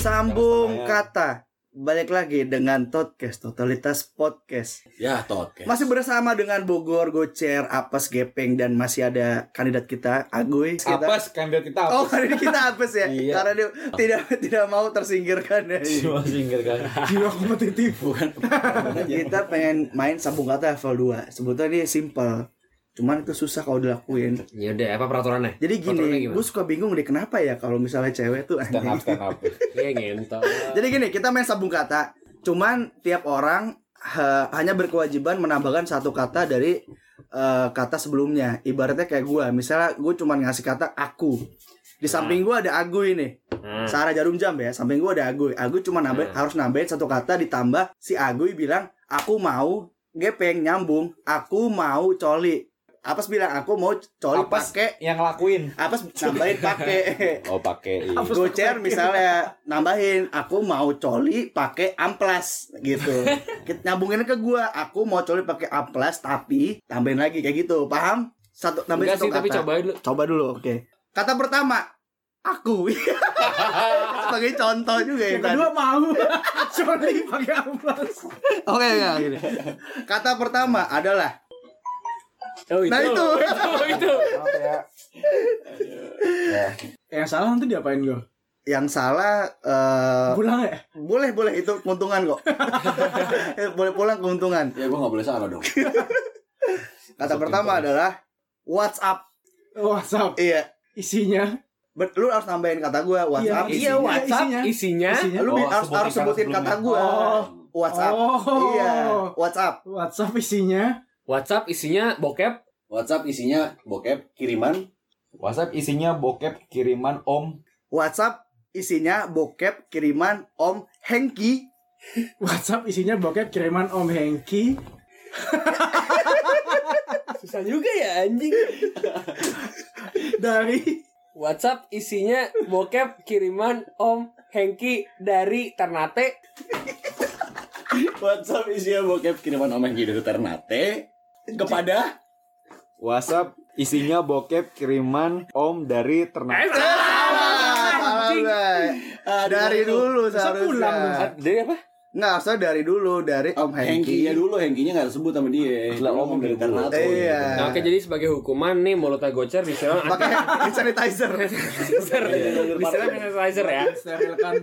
Sambung Yang kata. Balik lagi dengan Todcast, Totalitas Podcast. Ya, tot. Masih bersama dengan Bogor, Gocer, Apes, Gepeng, dan masih ada kandidat kita, Agoy. Kita- Apes kandidat kita Oh, apes. kandidat kita Apes ya? Iya. Karena dia tidak tidak mau tersingkirkan ya. Cuma singgir kan. Jiwa kompetitif. Bukan. Kita pengen main sambung kata level 2. Sebetulnya ini simple. Cuman itu susah kalau dilakuin. Ya udah, apa peraturannya? Jadi gini, gue suka bingung deh kenapa ya kalau misalnya cewek tuh Stand up, stand up. Ya. Jadi gini, kita main sambung kata. Cuman tiap orang ha- hanya berkewajiban menambahkan satu kata dari eh, kata sebelumnya. Ibaratnya kayak gue, misalnya gue cuman ngasih kata aku. Di samping gue ada Aguy nih. Nah, Sarah Jarum Jam ya. Samping gue ada Aguy. Aguy cuma nambahin, Hmm. harus nambahin satu kata ditambah si Aguy bilang aku mau gepeng nyambung. Aku mau coli. Apes bilang aku mau coli pakai yang ngelakuin. Apes nambahin pakai Oh, pakai. iya. Gocer misalnya nambahin aku mau coli pakai amplas gitu. Kita nyambungin ke gua, aku mau coli pakai amplas tapi tambahin lagi kayak gitu. Paham? Satu tambahin enggak satu sih, tapi kata. cobain dulu. Coba dulu, oke. Kata pertama aku sebagai contoh juga ya Yang kedua mau. Sorry pakai amplas. Oke ya gini. Kata pertama adalah Oh, itu. Nah, itu. itu. itu. Apa ya? Yang salah nanti diapain gue? yang salah eh, Pulang ya? boleh boleh itu keuntungan kok. boleh pulang keuntungan. Ya, gua nggak boleh salah dong. Kata pertama adalah WhatsApp. WhatsApp. Iya. Isinya. Bet, lu harus nambahin kata gua WhatsApp. Iya, Iya, Isinya, WhatsApp isinya. isinya. Isinya. Lu Oh, harus sebutin harus kata sebutin kata gua. Oh. WhatsApp. Oh. Iya, WhatsApp. WhatsApp isinya. WhatsApp isinya bokep. WhatsApp isinya bokep kiriman. WhatsApp isinya bokep kiriman Om. WhatsApp isinya bokep kiriman Om Hengki. WhatsApp isinya bokep kiriman Om Hengki. Susah juga ya anjing. Dari WhatsApp isinya bokep kiriman Om Hengki dari Ternate. WhatsApp isinya bokep kiriman Om Hengki dari Ternate kepada WhatsApp isinya bokep kiriman Om dari Ternate. Ah, salah, Bay. Dari dulu seharusnya. Dari apa? Nggak, harusnya dari dulu dari Om Hengki. Hengkinya dulu, Hengkinya nggak disebut sama dia. Lah, Om dari dulu. Ternate. Iya. Nah, oke jadi sebagai hukuman nih mulutnya gocer disiram Pakai hand sanitizer. sanitizer. Disiram sanitizer ya. sterilkan.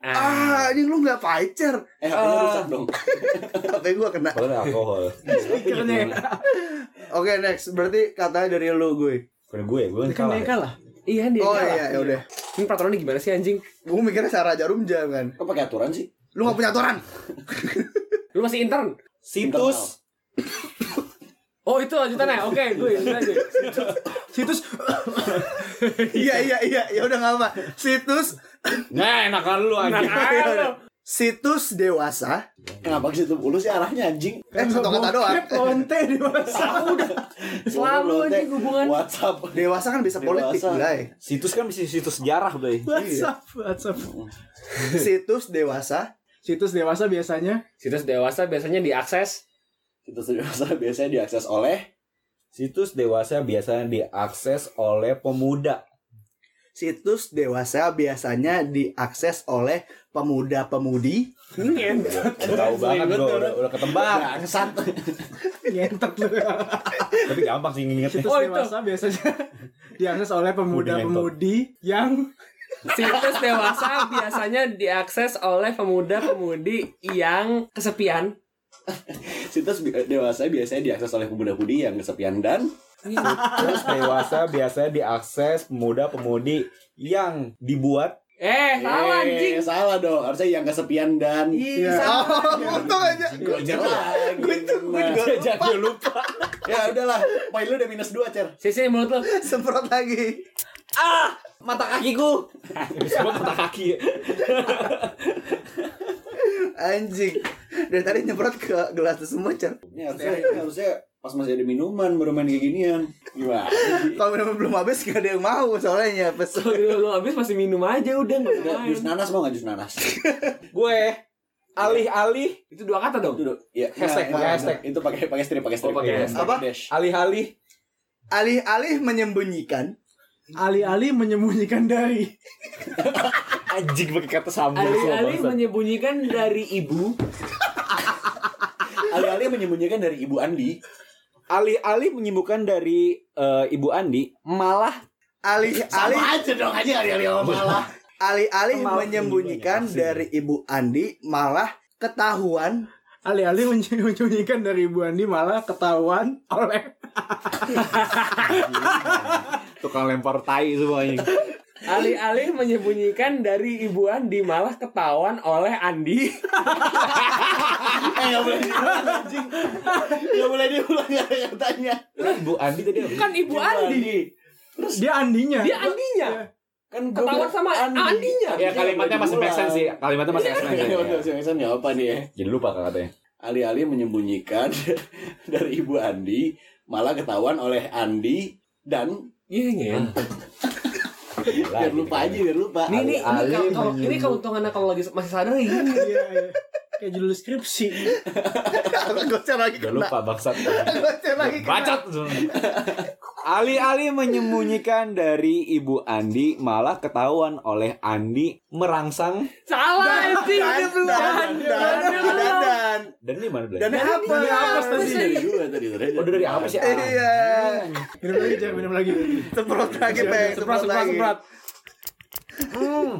Ah. Ah, ini lu nggak pacar. Eh, HP-nya rusak dong. HP gua kena. Padahal alkohol. Speakernya. Oke, next. Berarti katanya dari lu gue. Bukan gue, gue Kan salah. ya? mereka lah. Iya dia. Oh kalah. iya, ya udah. Ini peraturannya gimana sih anjing? Gue mikirnya Sarah Jarum Jam kan. Kok pakai aturan sih? Lu gak punya aturan. Lu masih intern? Situs Oh itu lanjutannya. Oke, gue lanjut aja. Situs iya iya iya, ya udah nggak apa. Situs Nah, enakan lu Nah, anjing. ayo lu. situs dewasa. Kenapa ke situ mulu sih arahnya anjing? Eh satu kata doang. Bokep lonte dewasa. Udah. Selalu anjing hubungan. WhatsApp. Dewasa kan bisa politik. Blay. Situs kan bisa situs sejarah, Blay. WhatsApp. WhatsApp. Situs dewasa. Situs dewasa biasanya. Situs dewasa biasanya diakses. Situs dewasa biasanya diakses oleh Situs dewasa biasanya diakses oleh pemuda. Situs dewasa biasanya diakses oleh pemuda-pemudi. Tahu banget gue udah, udah ketebak. bangsat. Ngentot lu. Tapi gampang sih ngingetnya. Situs Oh, itu. dewasa biasanya diakses oleh pemuda-pemudi yang Situs dewasa biasanya diakses oleh pemuda-pemudi yang kesepian. Situs dewasa biasanya diakses oleh pemuda-pemudi yang kesepian dan Situs dewasa biasanya diakses pemuda-pemudi yang dibuat Eh, salah anjing. Eh, salah dong. Harusnya yang kesepian dan Iya, Oh, untung aja. Cer lagi. Gue itu gue juga lupa. jadi lupa. Ya udahlah, poin lu udah minus 2, Cer. Sisi mulut lu. Semprot lagi. Ah, mata kakiku. Buat mata kaki. Anjing. Dari tadi nyemprot ke gelas itu semua, Cer. Ini harusnya, ini harusnya pas masih ada minuman baru main kayak ginian. Gimana? Kalau minum belum habis gak ada yang mau soalnya pes. Kalau lu habis masih minum aja udah nggak usah jus nanas mau nggak jus nanas? Gue alih-alih Itu dua kata dong. Itu. Ya, Hashtag, nah, pakai hashtag. Itu pakai pakai strip, pakai strip. Oh, pakai Hashtag Apa? alih-alih Alih-alih menyembunyikan alih-alih menyembunyikan dari. Anjing pakai kata sambung Alih-alih menyembunyikan dari ibu, Alih-alih menyembunyikan dari Ibu Andi, Alih-alih menyembuhkan dari eh, Ibu Andi, malah Alih-alih aja dong aja alih-alih malah. alih-alih menyembunyikan banyak dari Ibu Andi malah ketahuan. Alih-alih menyembunyikan dari Ibu Andi malah ketahuan oleh tukang lempar tai semua anjing. alih-alih menyembunyikan dari ibu Andi malah ketahuan oleh Andi. Eh nggak boleh diulang anjing. Nggak boleh diulang ya katanya. Lah, Ibu Andi tadi apa? Kan ibu Andi, dia Andinya. dia Andinya. Kan gua Ketahuan sama Andinya. Ya kalimatnya masih make sense sih. Kalimatnya masih make sense. Iya, ya. masih make sense ya apa nih ya? Jadi lupa katanya. Alih-alih menyembunyikan dari Ibu Andi, malah ketahuan oleh Andi dan Iya, iya. biar lupa aja biar lupa. Ini ini ini kalau ini keuntungannya kalau lagi masih sadar ya. Iya, iya. Kayak judul skripsi. gocor lagi Udah kena lupa bangsat. lagi kena Bacot. Alih-alih menyembunyikan dari Ibu Andi, malah ketahuan oleh Andi merangsang Salah anjing. dan dan dan dan dan dan ini mana dan belajar? apa Dari apa tadi dari gua tadi tadi. Oh, udah dari apa sih? Iya Minum lagi, jangan minum lagi. semprot lagi peng Semprot semprot semprot. Hmm.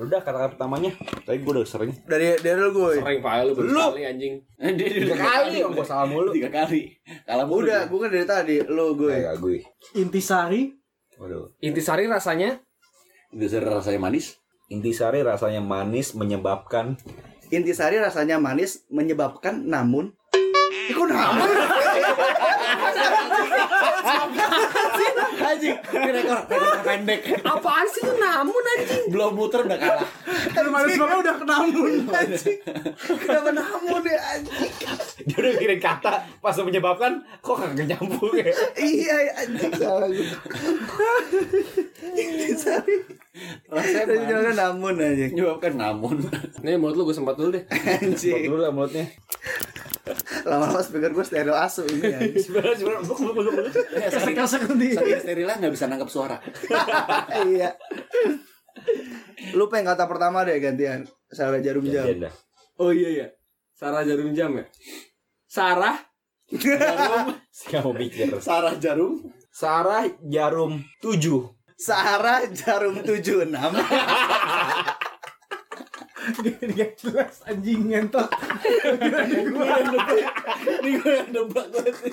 Udah kata-kata pertamanya. Tadi gue udah sering. dari dari lu gue Sering pak lu Lu. berkali anjing. Eh, dia Tiga kali om gue salah mulu. tiga kali. Kalah mulu. udah gue kan dari tadi lu gue Kayak gue. Intisari Waduh. Intisari rasanya Dasar rasanya manis. Intisari rasanya manis menyebabkan intisari rasanya manis menyebabkan namun Eh, kok namun Anjing, rekor, rekor pendek. apaan sih itu namun anjing? Belum muter udah kalah. Kan manis banget udah kenamun. kenapa namun ya anjing dia udah mikirin kata pas menyebabkan kok kagak nyambung ya. iya anjing salah intisari Rasanya manis. namun anjing Menyebabkan namun. Nih mulut lu gue sempat dulu deh. anjing dulu lah mulutnya. lama-lama speaker gue stereo asu ini anjing Sebenarnya sebenarnya saking, Kesek nanti. saking sterilah nggak bisa nangkap suara. iya lu pengen kata pertama deh gantian Sarah jarum jam. Oh iya iya. Sarah jarum jam ya. Sarah mau mikir. Sarah Jarum. Sarah Jarum 7 Sarah jarum 76 Gak jelas anjing ngentot. Ini gue yang nebak gue sih.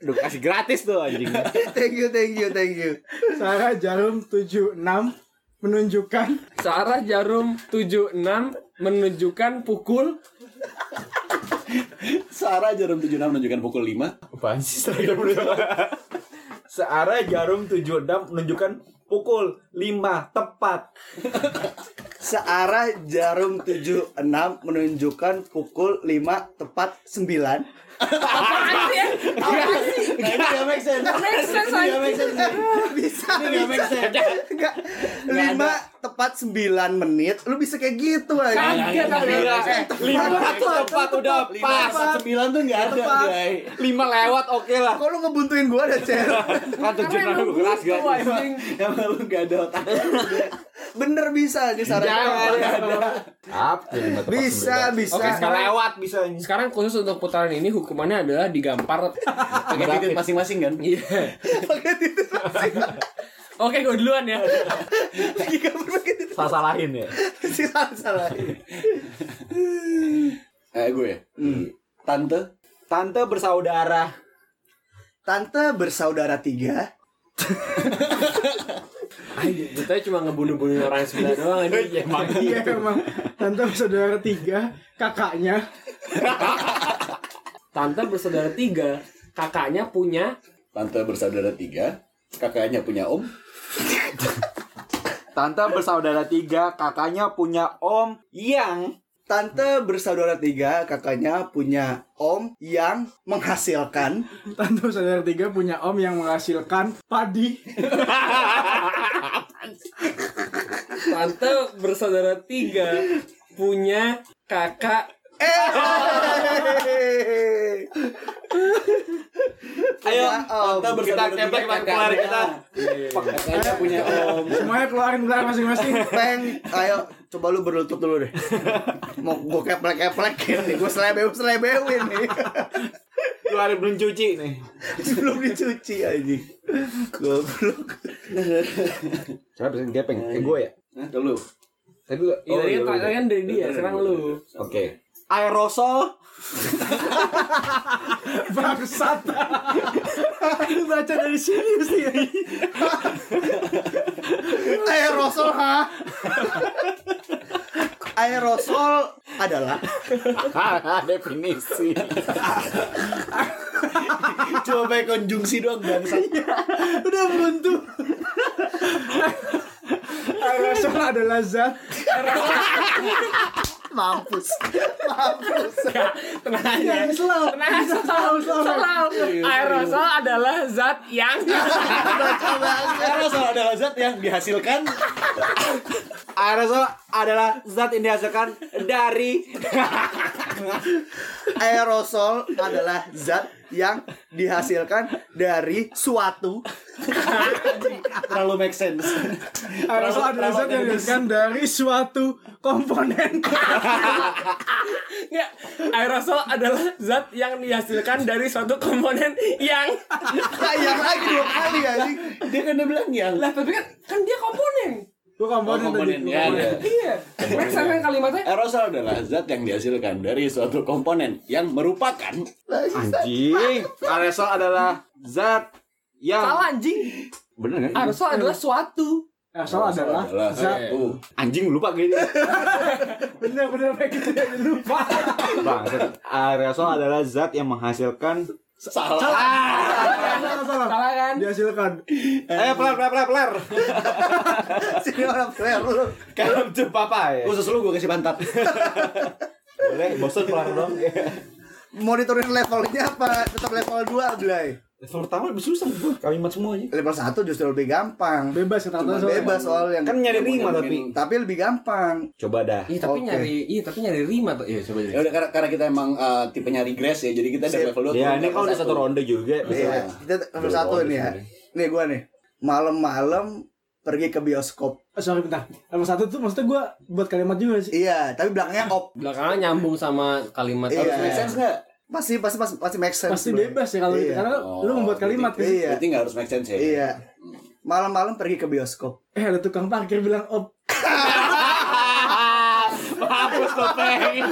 Duh kasih gratis tuh anjing. thank you thank you thank you Sarah Jarum 76 menunjukkan Sarah jarum 76 menunjukkan pukul Sarah Jarum 76 menunjukkan pukul 5. Apaan sih Sarah Jarum Searah Jarum 76 menunjukkan pukul 5 tepat. Searah jarum 76 menunjukkan pukul 5 tepat 9 apaan sih ya? Apaan sih? Nah, ini gak make sense. Make sense, Ini gak make sense. Bisa Ini gak make sense. Enggak 5 tepat 9 menit Lu bisa kayak gitu aja Kaget ya. Lima tuh tepat udah pas. empat sembilan tuh nggak ada, Tepat. guys. Lima lewat oke lah. Kok lu ngebuntuin gua ada Cel Kan nang emang keras gitu, gak? Emang lu nggak ada otak. Bener bisa nih Sarah Apa? lima tepat Bisa bisa Oke, Nggak lewat bisa. Sekarang khusus untuk putaran ini hukumannya adalah digampar. Pakai titik masing-masing kan? Iya. Oke, gue duluan ya. Salah salahin ya. Salah salah Eh gue. ya? Tante. Tante bersaudara. Tante bersaudara tiga kita cuma ngebunuh-bunuh orang yang sebelah doang ini. Emang Iya emang Tante bersaudara tiga Kakaknya Tante bersaudara tiga, kakaknya punya Tante bersaudara tiga. Kakaknya punya om. Tante bersaudara tiga, kakaknya punya om yang Tante bersaudara tiga Kakaknya punya om yang menghasilkan Tante bersaudara tiga punya om yang menghasilkan padi tante bersaudara tiga punya kakak Eh Ayo. Kita kita keplek kita keluar kita. Kakaknya punya om. Semuanya keluarin keluar masing-masing. Peng, ayo coba lu berlutut dulu deh. Mau gue keplek keplek nih, gue selebeu selebeuin nih. Keluarin belum cuci nih. Belum dicuci aja. Goblok. Siapa pesen gepeng? Eh gue ya. Nah, dulu. Tapi gua- Iya, tadi iya, kan dari dia, sekarang lu. Oke. Aerosol Bangsat. Lu baca dari sini mesti ya. Aerosol ha? Aerosol adalah definisi. Coba pakai konjungsi doang bangsa. Udah buntu. Aerosol adalah zat mampus. Mampus. Tenang aja. yang selalu. Tenang aja, selalu, selalu. Aerosol adalah zat yang Aerosol adalah zat yang dihasilkan Aerosol adalah zat yang dihasilkan dari Aerosol adalah zat yang dihasilkan dari suatu terlalu make sense. Aerosol adalah zat yang dihasilkan dari suatu komponen. Nggak, aerosol adalah zat yang dihasilkan dari suatu komponen yang yang lagi dua kali anjing. Dia kan udah bilang yang lah tapi kan kan dia komponen. Gua komponen, Oh, komponen, tadi. ya, ya. Iya. Make sense kan kalimatnya? Aerosol adalah zat yang dihasilkan dari suatu komponen yang merupakan anjing. Aerosol adalah zat yang Salah anjing. bener kan? Aerosol adalah suatu. Aerosol adalah zat. satu. Anjing lupa gitu. Bener-bener kayak gitu ya lupa. Bang, aerosol adalah zat yang menghasilkan Salah. Salah, salah. Salah kan? Dihasilkan. Eh, pelar, pelar, pelar, pelar. Sini orang player lu. Kalau tuh papa ya. Khusus lu gue kasih pantat. Boleh, bosan pelar dong. Monitorin levelnya apa? Tetap level 2 Blay. Level pertama lebih susah gue. Kalimat semuanya. Level 1 justru lebih gampang. Bebas ya Cuma tata bebas soal yang Kan nyari rima tapi. tapi lebih gampang. Coba dah. Iya tapi Oke. nyari iya tapi nyari rima tuh. Iya coba Ya udah karena, karena kita emang uh, tipenya regress ya, jadi kita dari Sip. level 2 Ya, ini kan udah satu ronde juga. Iya, kita level 1 nih ya. Nih gua nih. Malam-malam pergi ke bioskop. Oh, sorry bentar. Level satu tuh maksudnya gue buat kalimat juga sih. Iya, tapi belakangnya op. Belakangnya nyambung sama kalimat Iya. Harus make sense nggak? Pasti pasti pasti, pasti make sense. Pasti Bro. bebas ya kalau gitu. Iya. Karena lu membuat kalimat kan. Iya. Berarti nggak harus make sense ya? Iya. Malam-malam pergi ke bioskop. Eh ada tukang parkir bilang op. Hapus tuh peng.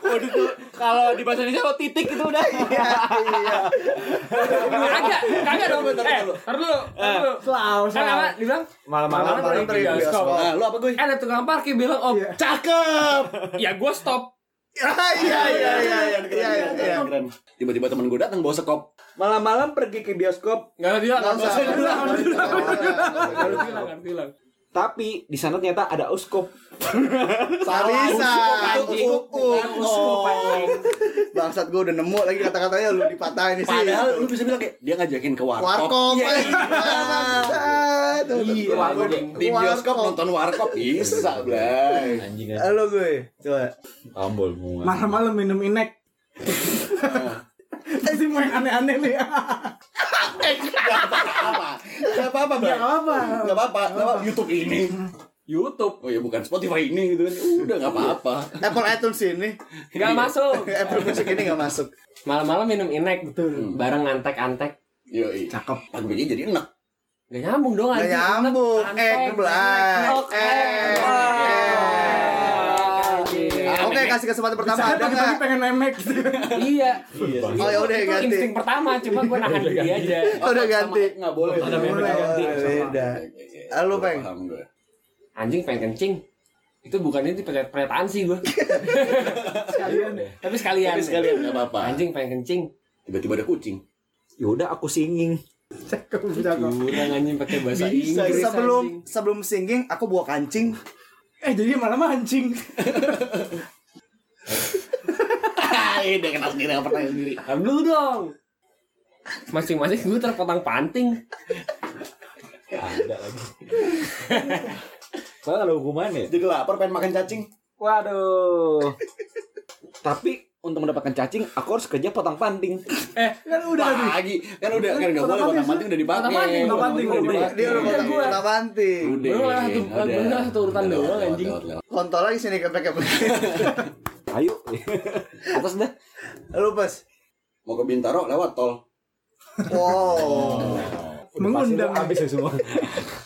Waduh tuh kalau di bahasa Indonesia lo titik itu udah. Iya, iya. Kagak, kagak dong. Bentar, Eh, bentar, tar dulu. dulu. Selalu, Kan apa? Dibilang Malam-malam Malam-malam pergi ke bioskop. Nah, lu apa gue? eh, ada tukang parkir bilang om. Iya. Cakep. Ya gue stop. Iya, iya, iya, iya, iya, iya, iya. Keren. Tiba-tiba temen gue datang bawa sekop. Malam-malam pergi ke bioskop, Enggak ada bilang. Nggak usah. Enggak Nggak usah. ada bilang. Tapi di sana ternyata ada uskop. Nggak bisa. anjing. Up, up, Uskop, up. anjing. Bangsat gue udah nemu lagi kata-katanya lu dipatahin sih. Padahal lu bisa bilang kayak dia ngajakin ke warkop. warkop. Iya. Iya. Di bioskop nonton warkop bisa, Blay. Anjing Halo gue. Coba. Ambol semua. Malam-malam minum inek. Eh sih mau yang aneh-aneh nih. Gak apa-apa. Gak apa-apa. Gak apa-apa. Gak apa-apa. Gak apa-apa. YouTube ini. YouTube. Oh ya bukan Spotify ini gitu kan. Udah gak apa-apa. Apple iTunes ini. Enggak masuk. Apple Music ini gak masuk. Malam-malam minum inek. Betul. Bareng antek-antek. Yoi. Cakep. Lagu begini jadi enak. Gak nyambung dong Gak nyambung. Eh, antek, kasih kesempatan pertama ada nggak? pengen memek gitu. Iya. Oh ya udah ganti. insting pertama, cuma gue nahan diri aja. Udah ganti. Nggak boleh. Ada boleh. ganti. Beda. Halo, Gua Peng. Anjing pengen kencing. Itu bukan itu pakai pernyataan sih gue. Sekalian. Tapi sekalian. Tapi sekalian nggak apa-apa. Anjing pengen kencing. Tiba-tiba ada kucing. Yaudah aku singing. Kurang anjing pakai bahasa Bisa, Inggris. Sebelum anjing. sebelum singing aku bawa kancing. Eh jadi malah mancing. Hai, dia kenal sendiri apa pertanyaan sendiri. Tahan dulu dong. Masing-masing gue terpotong panting. Ada lagi. Soalnya ada hukumannya. Jadi lapar pengen makan cacing. Waduh. Tapi untuk mendapatkan cacing, aku harus kerja potong panting. Kan udah tadi. lagi kan udah kan nggak boleh potong panting udah dipakai Potong panting, potong panting, udah udah. Dia udah Udah potong gua. potong panting. Udah, lah satu- udah. satu urutan Udah, doang, anjing. Kontol lagi sini kepek-kepek. Ayo. Atas dah. Lu pas. mau ke Bintaro lewat tol Wow. Mengundang. habis ya semua.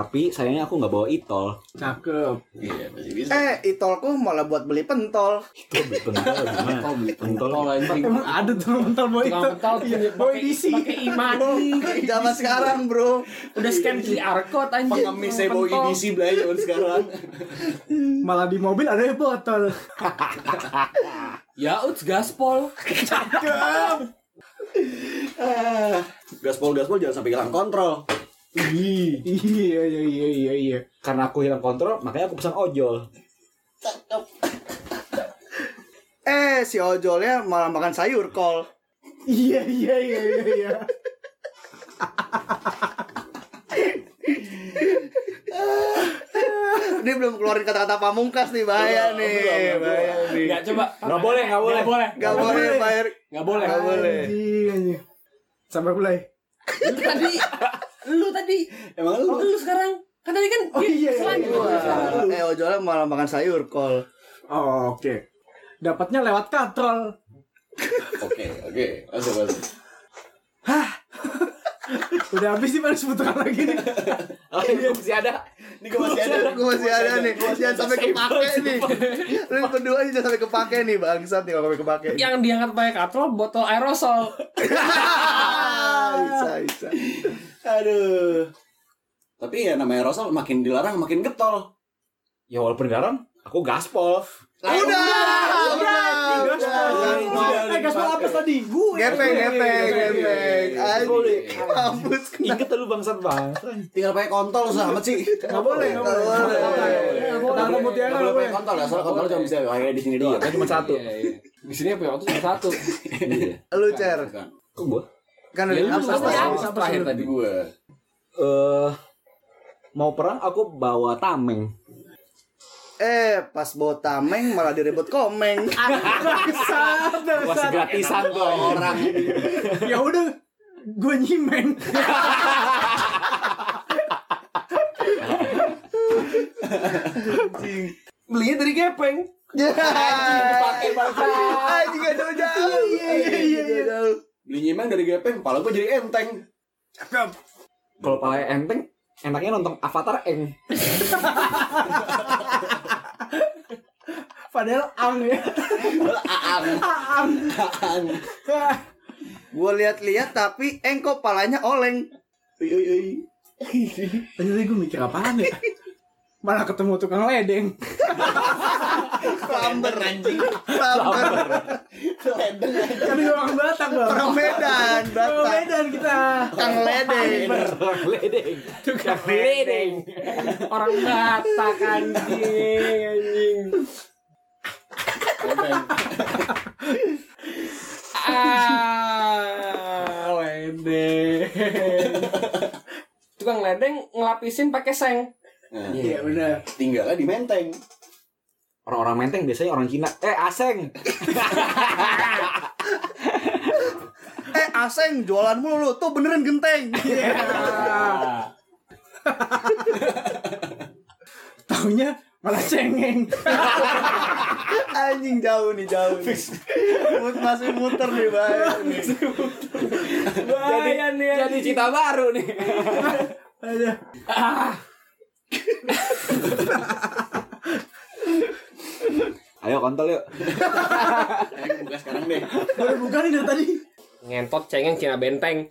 Tapi sayangnya aku nggak bawa itol. Cakep. iya masih bisa Eh, itolku malah buat beli pentol. Itu beli pentol gimana? Oh, beli Pentol. pentol anjing. Emang ada tuh mental boy itu. Pentol Iya, punya- boy pakai DC. pakai imani. Zaman sekarang, Bro. Udah scan QR code anjing. pengemis saya bawa Pentol. edisi belanja zaman sekarang Malah di mobil ada botol. Ya, uts gaspol. Ah, gaspol gaspol jangan sampai hilang kontrol Iya iya iya iya iya. Karena aku hilang kontrol, makanya aku pesan ojol. Eh, si ojolnya malah makan sayur kol. Iya iya iya iya iya. Dia belum keluarin kata-kata pamungkas nih, bahaya nih. Bahaya nih. Enggak coba. Nggak boleh, nggak boleh. Nggak boleh. Gak boleh bayar. Nggak boleh. Nggak boleh. Sampai mulai. Tadi lu tadi emang lu lu sekarang kan tadi kan Oh, iya, iya, selanjutnya. Wah, Eh, ojolnya malah makan sayur kol. Oh, oke. Dapatnya lewat katrol. oke oke masuk masuk Udah habis nih baru sebutan lagi nih. Oh, iya, masih ada. ini gue masih ada Gue masih ada nih. Jangan sampai kepake nih. Lu berdua nih jangan sampai kepake nih, bangsat nih kalau sampai kepake. Yang diangkat pakai katrol botol aerosol. bisa, bisa. aduh tapi ya namanya Rosal makin dilarang makin getol Ya walaupun dilarang, aku gaspol. Udah, udah, udah. Eh, gaspol apa tadi? Gue. Gepeng, gepeng, gepeng. Kena. Ingat lu bangsat banget. tinggal pakai kontol sama sih Nggak boleh, nggak boleh. Mutiara nggak boleh boleh. pakai kontol ya soalnya kontol cuma bisa di sini doang Kan cuma satu. Iya, iya. Di sini punya waktu cuma satu. Iya. Lu cer. Kok gua? kan Ya udah lu apa apa apa? apa terakhir tadi? gue Eh mau perang aku bawa tameng. Eh, pas bawa tameng malah direbut komeng. Masih bangsat. gratisan tuh orang. Ya udah, gue nyimeng. Belinya dari gepeng. Pakai bangsa. Anjing jauh-jauh. Iya, iya, iya, iya. Jauh. beli nyimeng dari gepeng pala gue jadi enteng Kalau pala enteng, enaknya nonton Avatar Eng. Padahal ang ya. aang Ang. aang Gue lihat-lihat tapi engkau palanya oleng. Ui, ui, ui. Tadi gue mikir apaan ya? Malah ketemu tukang ledeng. Lamber anjing. Lamber. Kan gue orang Batak bang. Orang Medan, Orang Batak. Medan kita. Kang Ledeng. Orang ledeng. Tukang ledeng. Orang Batak anjing, anjing. Ah, ledeng. Tukang ledeng ngelapisin pakai seng. Nah, Iya benar. tinggalnya di menteng Orang-orang menteng biasanya orang Cina. Eh, aseng. Eh, Aseng jualan mulu lu. Tuh beneran genteng. Taunya malah cengeng. Anjing jauh nih, jauh nih. Mut masih muter nih, bahaya nih. Bahaya nih. Jadi cita baru nih. Ada. Ayo kontol yuk. Ayo buka sekarang deh Gue buka nih dari tadi. Ngentot cengeng Cina benteng.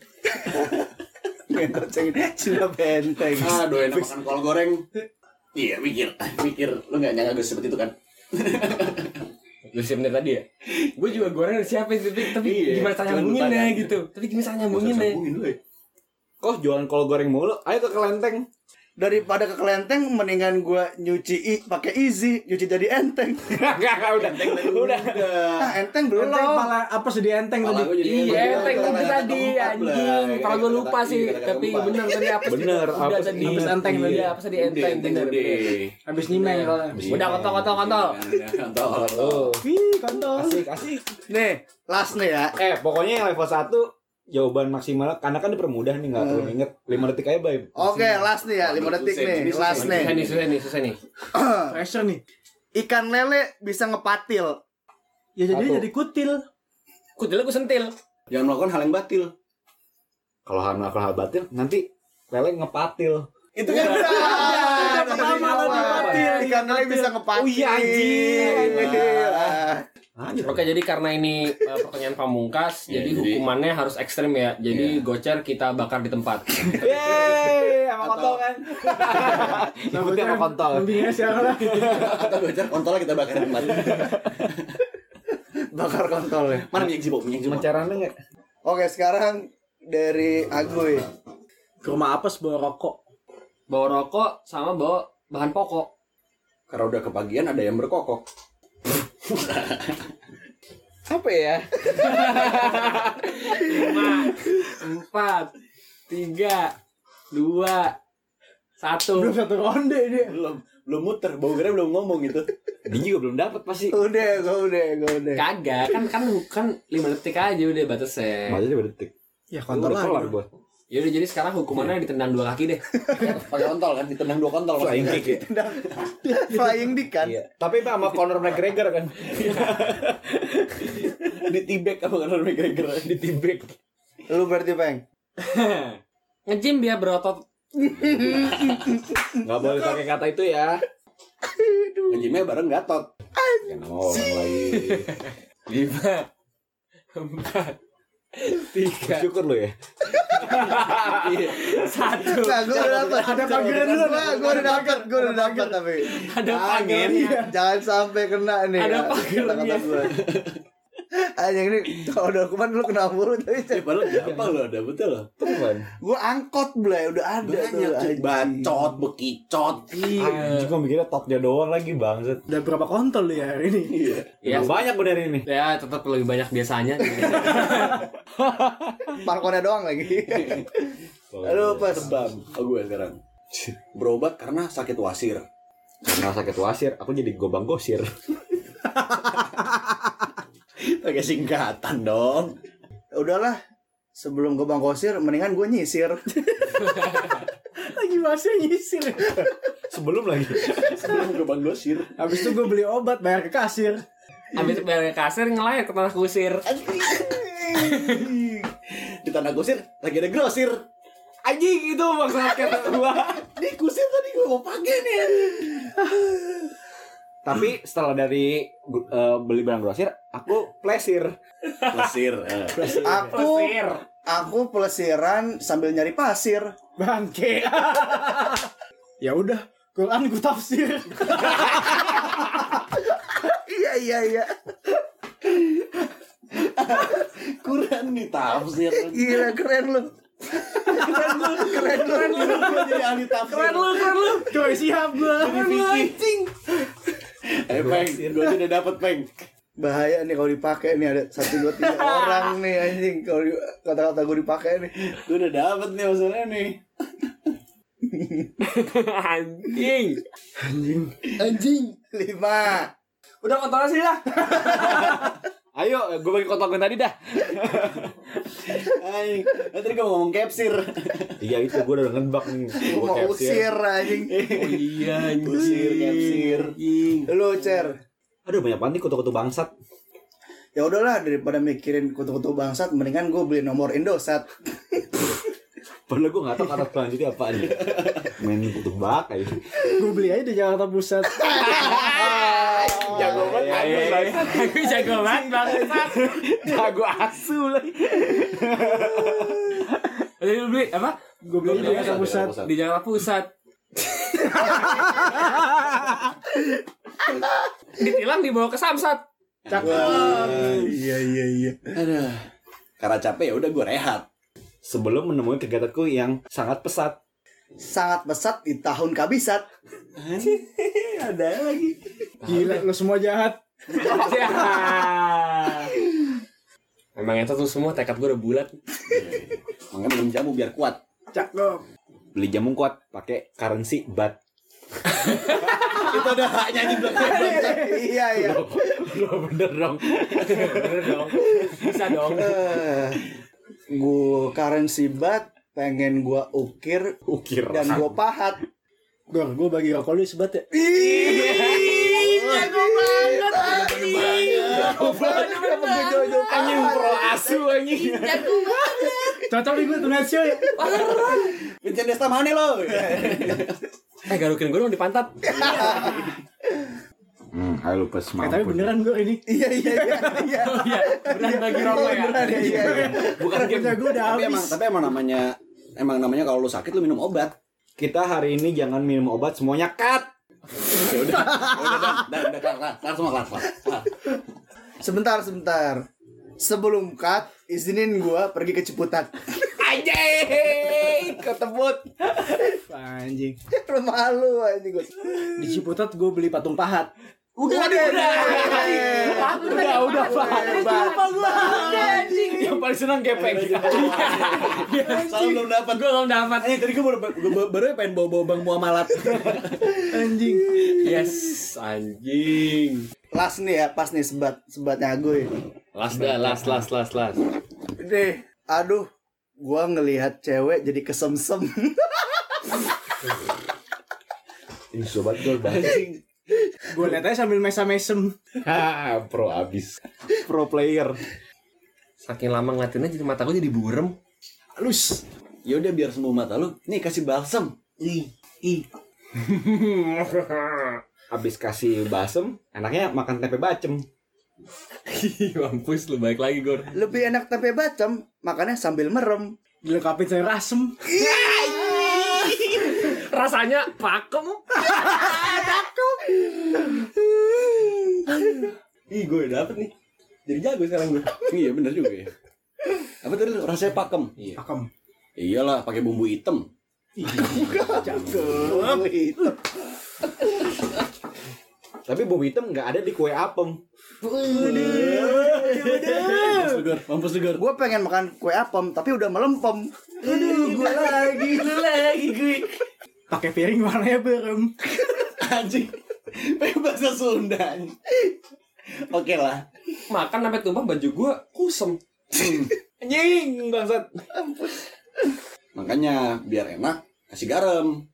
Cina benteng. aduh enak makan kol goreng iya mikir mikir lu nggak nyangka gue seperti itu kan Lu siap dari tadi ya? Gue juga goreng siapa tapi tapi Iya, gimana cara nyambunginnya gitu. Tapi gimana cara nyambunginnya? Sambungin ya. Kok jualan kol goreng mulu? Ayo ke kelenteng. Daripada ke kelenteng mendingan gua nyuci i- pakai easy nyuci jadi enteng Enggak, enggak, udah. Udah. ah enteng belum Enteng malah apa sih di enteng tadi? gua jadi Iya, enteng. enteng tadi tadi anjing. Kalau gue lupa sih, tapi bener tadi apa sih? Bener, apa tadi. sih? Habis enteng tadi. Iya, apa sih di enteng? enteng. Habis nyimeng. Udah kontol kontol kontol. Kontol. Oh. Wih, kontol. Asik, asik. nih last nih ya Eh, pokoknya yang level 1 jawaban maksimal karena kan dipermudah nih nggak perlu inget 5 detik aja, Bay. oke last nih ya 5 detik Susah, nih susah. last Susah nih nih, susah nih, susah nih. Pressure nih. ikan lele bisa ngepatil Ya jadi Satu. jadi kutil. Kutil gue sentil. Jangan melakukan hal yang batil. Kalau hal kalau hal batil nanti lele ngepatil. Itu kan udah pertama ngepatil. ikan lele bisa ngepatil Oh iya, anjing. Anjir. Oke, jadi karena ini eh, pertanyaan pamungkas, Iya, jadi jadi- hukumannya harus ekstrim ya. Jadi Iya. gocer kita bakar di tempat. Yeay, sama kontol kan. Ikutnya sama kontol. Mendingnya siapa lah. Atau bocor kontolnya kita bakar tempat. bakar kontol ya Mana minyak jibo? Minyak jibo. Mencaranya enggak? oke sekarang dari Agoy Ke rumah apes bawa rokok. Bawa rokok sama bawa bahan pokok. Karena udah kepagian ada yang berkokok. Apa ya? Lima, empat, tiga, dua, satu. Belum satu ronde dia. Belum belum muter, bau gara belum ngomong gitu. Dia juga belum dapat pasti. udah gue udah gue udah Kagak, kan kan kan lima detik aja udah batasnya. Baca coba detik. Ya kontol kelar lagi. gua. Yaudah jadi sekarang hukumannya ditendang dua kaki deh. Pakai kontol kan, ditendang dua kontol. Flying kick ya. flying dick kan Iya. Tapi itu sama Conor McGregor kan. Di tibek apa kan McGregor. Di tibek. lu berarti peng Ngejim dia berotot. Enggak boleh pakai kata itu ya. Ngejimnya bareng gatot. Jangan sama orang lain. Lima, empat, tiga, Syukur lu ya. satu. Nah, gue udah dapet. Ada panggilan dulu, Gue gue udah dapet, gue udah dapet tapi. Ada panggilnya. Jangan sampai kena nih. Ada ya, Anjing ini kalau udah hukuman lu kena mulu tapi Ya padahal gampang loh, ada betul loh. Teman. gue angkot belai udah ada tuh. Banyak anjing. bacot, bekicot. Anjing gua mikirnya topnya doang lagi bangsat. Udah berapa kontol ya hari ini? Iya. Ya, Udah banyak bener ini. ya tetap lebih banyak biasanya. Markonnya doang lagi. Aduh pas. Tebam. Oh gue sekarang. Berobat karena sakit wasir. Karena sakit wasir, aku jadi gobang gosir. Pakai singkatan dong. Udahlah. Sebelum gue bangkosir, mendingan gue nyisir. Lagi masih nyisir. Sebelum lagi. Sebelum gue bang gosir. Habis itu gue beli obat bayar ke kasir. Habis bayar ke kasir ngelayar ke tanah kusir. Di tanah gosir lagi ada grosir. Anjing itu maksud kata gua. Di kusir tadi gue mau pakai nih. Tapi setelah dari eh, beli barang grosir, aku plesir. Eh. Aku Kusir. aku pelesiran sambil nyari pasir. Bangke. ya udah, Quran gue tafsir. Iya iya iya. Quran nih tafsir. Gila keren lu. keren lu, keren lu. Keren lu. Jadi ahli tafsir. Keren lu, keren lu. Coy siap gue. Anjing. Eh peng, gue tuh udah dapet peng. Bahaya nih kalau dipakai nih ada satu dua tiga orang nih anjing kalau di- kata-kata gue dipakai nih. Gue udah dapet nih masalahnya nih. Anjing. Anjing. Lima. Udah kontol sih dah. Ayo, gue bagi kotak gue tadi dah. Ay, tadi gue ngomong capsir. Iya itu gue udah ngebak nih. Gue mau capsir. usir anjing. Oh iya Capsir, capsir. Lu cer. Aduh banyak banget nih kutu-kutu bangsat. Ya udahlah daripada mikirin kutu-kutu bangsat mendingan gue beli nomor Indosat. Padahal gue gak tau kata selanjutnya apaan nih. Main kutu bak aja. Gue beli aja di Jakarta Pusat. Jago banget. Aku jago banget bangsat. Jago asu lagi. Jadi lu beli apa? Gue beli di Jakarta Pusat. Di Jakarta Pusat. Ditilang dibawa ke Samsat. Iya iya iya. Aduh. Karena capek ya udah gue rehat. Sebelum menemui kegiatanku yang sangat pesat. sangat pesat di tahun kabisat. Ada lagi. Gila lo semua jahat. Emang itu tuh semua tekad gue udah bulat. Makanya minum jamu biar kuat. Cakep. Beli jamu kuat pakai currency bat. Itu ada haknya di belakang. iya iya. Lo bener dong. Bener dong. Bisa dong. Eh, gua currency bat pengen gua ukir Ukir. dan gua pahat. Gor, gue bagi rokok lu sebat ya. Jago banget. Jago banget. Anjing pro asu anjing. Cocok nih gue tengah show ya. Vincent Desta mana lo? Eh garukin gue dong di pantat. Hmm, ayo lupa Eh, semangat. tapi beneran gue ini. Iya iya iya. iya. Oh iya, beneran bagi rokok ya. Beneran, iya, iya. Bukan game. Kerja gue udah tapi emang habis. tapi emang namanya emang namanya kalau lu sakit lu minum obat. Kita hari ini jangan minum obat semuanya cut. Ya udah. Ya udah, dah, dah, dah, kelar, kelar, kelar semua. Kelar. Sebentar sebentar. Sebelum cut, izinin gua pergi ke Ciputat. Anjing, ketebut. Anjing. Rumah lu anjing gua. Di Ciputat gue beli patung pahat. Udah udah. Udah, udah, Yang paling senang gepeng. Salah belum dapat. Gue belum dapat. Eh tadi gue baru, gue baru pengen bawa-bawa Bang Muamalat. Anjing. Yes, anjing. Las nih ya, pas nih sebat sebatnya gue. Las dah, las, las, las, las. Deh, aduh, gua ngelihat cewek jadi kesemsem. Ini sobat gol banget. Gue liat aja sambil mesa-mesem. Ha, pro abis. Pro player. Saking lama ngeliatinnya jadi mata gue jadi burem. Halus. Ya udah biar sembuh mata lu. Nih kasih balsam. Ih, ih. Abis kasih basem, enaknya makan tempe bacem. Mampus lu balik lagi Gor. Lebih enak tempe bacem, makannya sambil merem. Dilengkapin sayur asem. Rasanya pakem. Ih, gue dapet nih. Jadi jago sekarang gue. iya bener juga ya. Apa tadi? Rasanya pakem. Iya. Pakem. Iyalah, pakai bumbu hitam. Cakep. Itu. Tapi bumbu hitam nggak ada di kue apem. Mampus Gor. Mampus lu, Gor. Gua pengen makan kue apem, tapi udah melempem. Aduh, gua lagi. lagi gue. Pakai piring warnanya berem. Anjing. Pakai bahasa Sunda. Oke lah. Makan sampai tumpah baju gue kusem. Anjing, bangsat. Makanya biar enak kasih garam.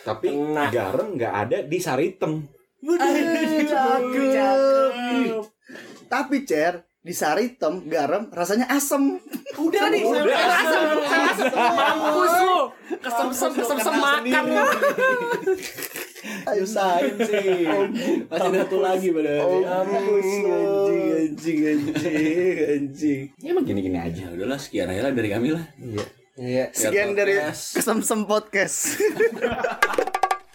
Tapi Enak. garam nggak ada di saritem. Cakep. Tapi cer di saritem garam rasanya asem. Udah nih, asem, asem, mampus lu. Kesemsem, kesemsem makan lu. Ayo sain sih. Masih ada satu lagi pada. Mampus lu. Anjing, anjing, anjing, anjing. Ya emang gini-gini aja. Ya udahlah sekian aja lah dari kami lah. Iya. Iya, sekian dari kesemsem podcast.